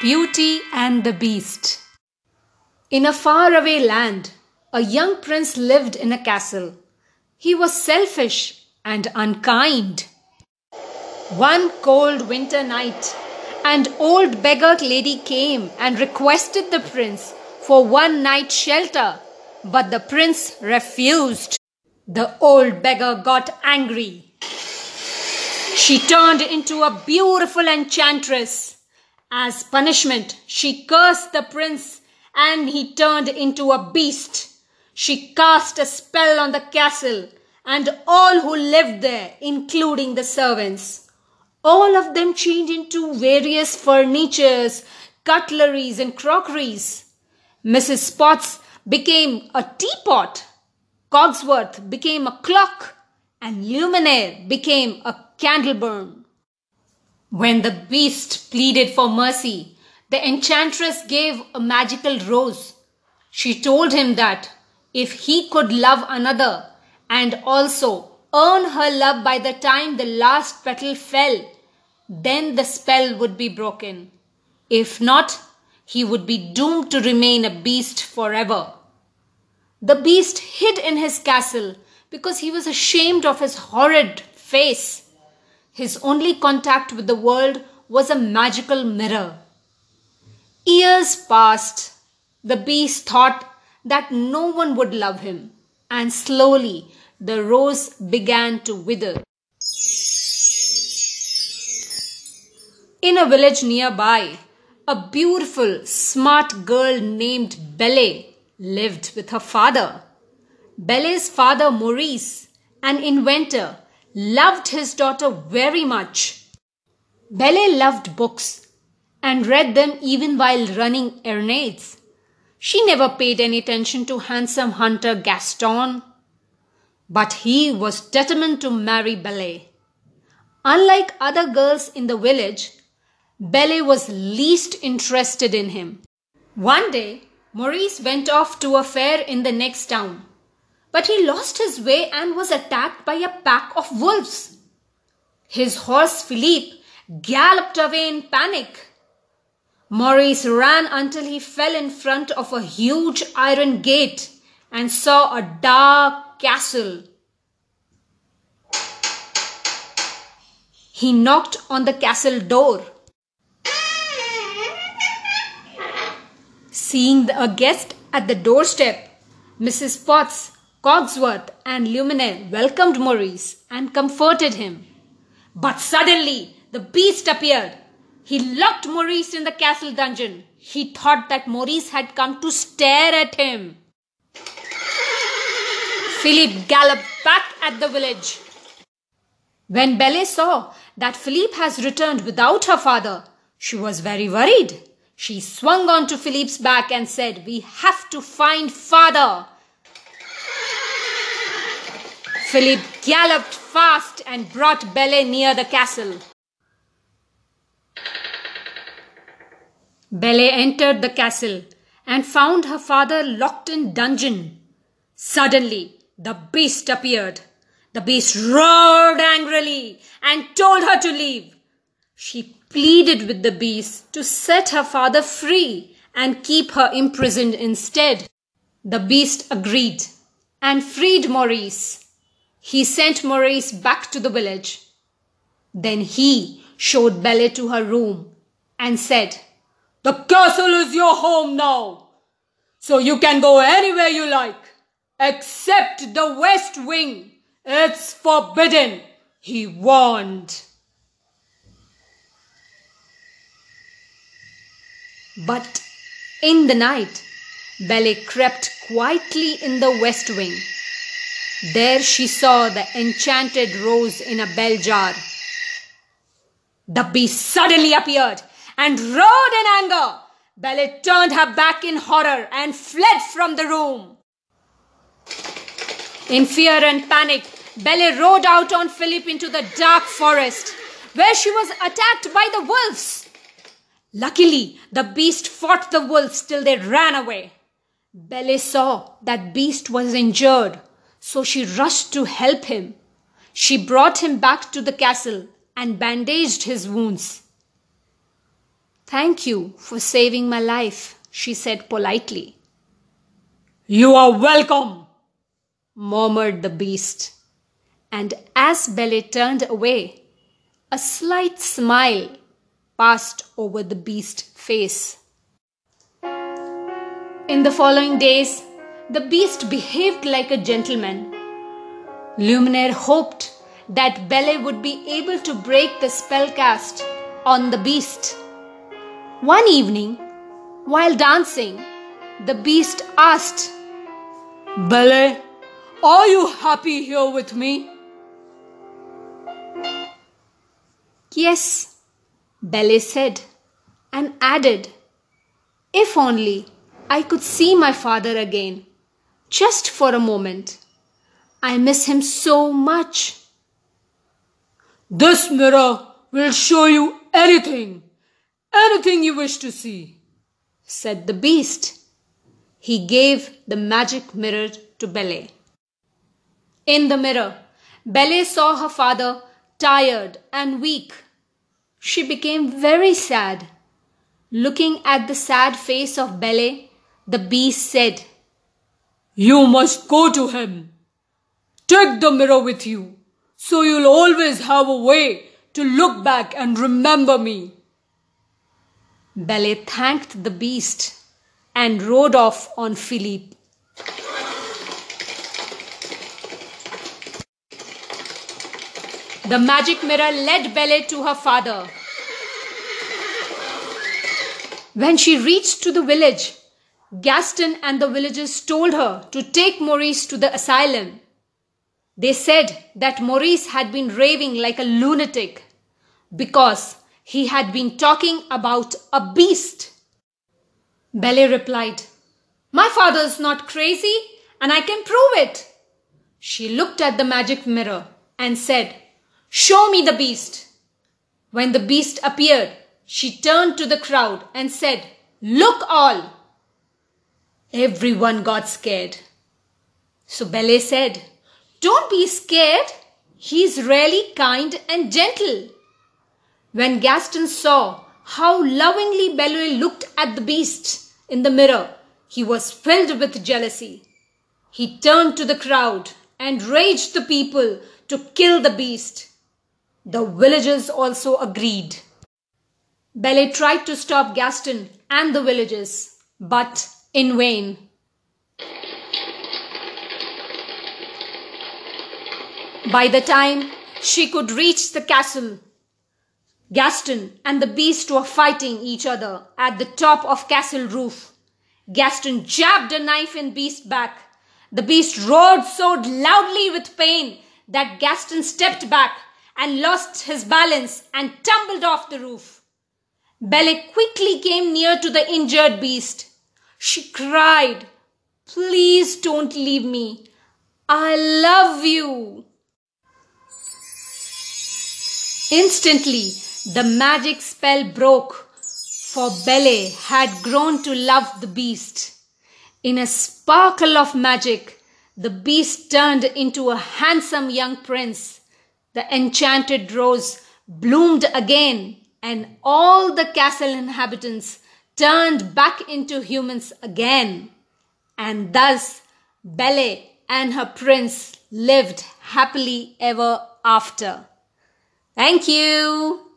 Beauty and the Beast. In a faraway land, a young prince lived in a castle. He was selfish and unkind. One cold winter night, an old beggar lady came and requested the prince for one night shelter, but the prince refused. The old beggar got angry. She turned into a beautiful enchantress. As punishment, she cursed the prince and he turned into a beast. She cast a spell on the castle and all who lived there, including the servants. All of them changed into various furnitures, cutleries, and crockeries. Mrs. Potts became a teapot, Cogsworth became a clock, and Lumière became a candle burn. When the beast pleaded for mercy, the enchantress gave a magical rose. She told him that if he could love another and also earn her love by the time the last petal fell, then the spell would be broken. If not, he would be doomed to remain a beast forever. The beast hid in his castle because he was ashamed of his horrid face. His only contact with the world was a magical mirror. Years passed. The beast thought that no one would love him, and slowly the rose began to wither. In a village nearby, a beautiful, smart girl named Belle lived with her father. Belle's father, Maurice, an inventor, loved his daughter very much. Belle loved books and read them even while running errands. She never paid any attention to handsome hunter Gaston. But he was determined to marry Belle. Unlike other girls in the village, Belle was least interested in him. One day, Maurice went off to a fair in the next town, but he lost his way and was attacked by a pack of wolves. His horse Philippe galloped away in panic. Maurice ran until he fell in front of a huge iron gate and saw a dark castle. He knocked on the castle door. Seeing a guest at the doorstep, Mrs. Potts, Cogsworth, and Lumière welcomed Maurice and comforted him. But suddenly the beast appeared he locked Maurice in the castle dungeon. He thought that Maurice had come to stare at him. Philippe galloped back at the village. When Belle saw that Philippe has returned without her father, she was very worried. She swung onto Philippe's back and said, We have to find father. Philippe galloped fast and brought Belle near the castle. Belle entered the castle and found her father locked in dungeon. Suddenly, the beast appeared. The beast roared angrily and told her to leave. She pleaded with the beast to set her father free and keep her imprisoned instead. The beast agreed and freed Maurice. He sent Maurice back to the village. Then he showed Belle to her room and said, the castle is your home now. So you can go anywhere you like, except the west wing. It's forbidden, he warned. But in the night, Belle crept quietly in the west wing. There she saw the enchanted rose in a bell jar. The beast suddenly appeared and roared in anger. Belle turned her back in horror and fled from the room. In fear and panic, Belle rode out on Philippe into the dark forest, where she was attacked by the wolves. Luckily, the beast fought the wolves till they ran away. Belle saw that beast was injured, so she rushed to help him. She brought him back to the castle and bandaged his wounds. Thank you for saving my life, she said politely. You are welcome, murmured the beast. And as Belle turned away, a slight smile passed over the beast's face. In the following days, the beast behaved like a gentleman. Lumière hoped that Belle would be able to break the spell cast on the beast. One evening, while dancing, the beast asked, Belle, are you happy here with me? Yes, Belle said, and added, If only I could see my father again, just for a moment. I miss him so much. This mirror will show you anything, anything you wish to see, said the beast. He gave the magic mirror to Belle. In the mirror, Belle saw her father tired and weak. She became very sad. Looking at the sad face of Belle, the beast said, You must go to him. Take the mirror with you, so you'll always have a way to look back and remember me. Belle thanked the beast and rode off on Philippe. The magic mirror led Belle to her father. When she reached to the village, Gaston and the villagers told her to take Maurice to the asylum. They said that Maurice had been raving like a lunatic because he had been talking about a beast. Belle replied, My father is not crazy and I can prove it. She looked at the magic mirror and said, Show me the beast. When the beast appeared, she turned to the crowd and said, Look all. Everyone got scared. So Belle said, Don't be scared. He's really kind and gentle. When Gaston saw how lovingly Belle looked at the beast in the mirror, he was filled with jealousy. He turned to the crowd and raged the people to kill the beast. The villagers also agreed. Belle tried to stop Gaston and the villagers, but in vain. By the time she could reach the castle, Gaston and the beast were fighting each other at the top of castle roof. Gaston jabbed a knife in beast back. The beast roared so loudly with pain that Gaston stepped back and lost his balance and tumbled off the roof. Belle quickly came near to the injured beast. She cried, Please don't leave me. I love you. Instantly, the magic spell broke, for Belle had grown to love the beast. In a sparkle of magic, the beast turned into a handsome young prince. The enchanted rose bloomed again, and all the castle inhabitants turned back into humans again. And thus, Belle and her prince lived happily ever after. Thank you.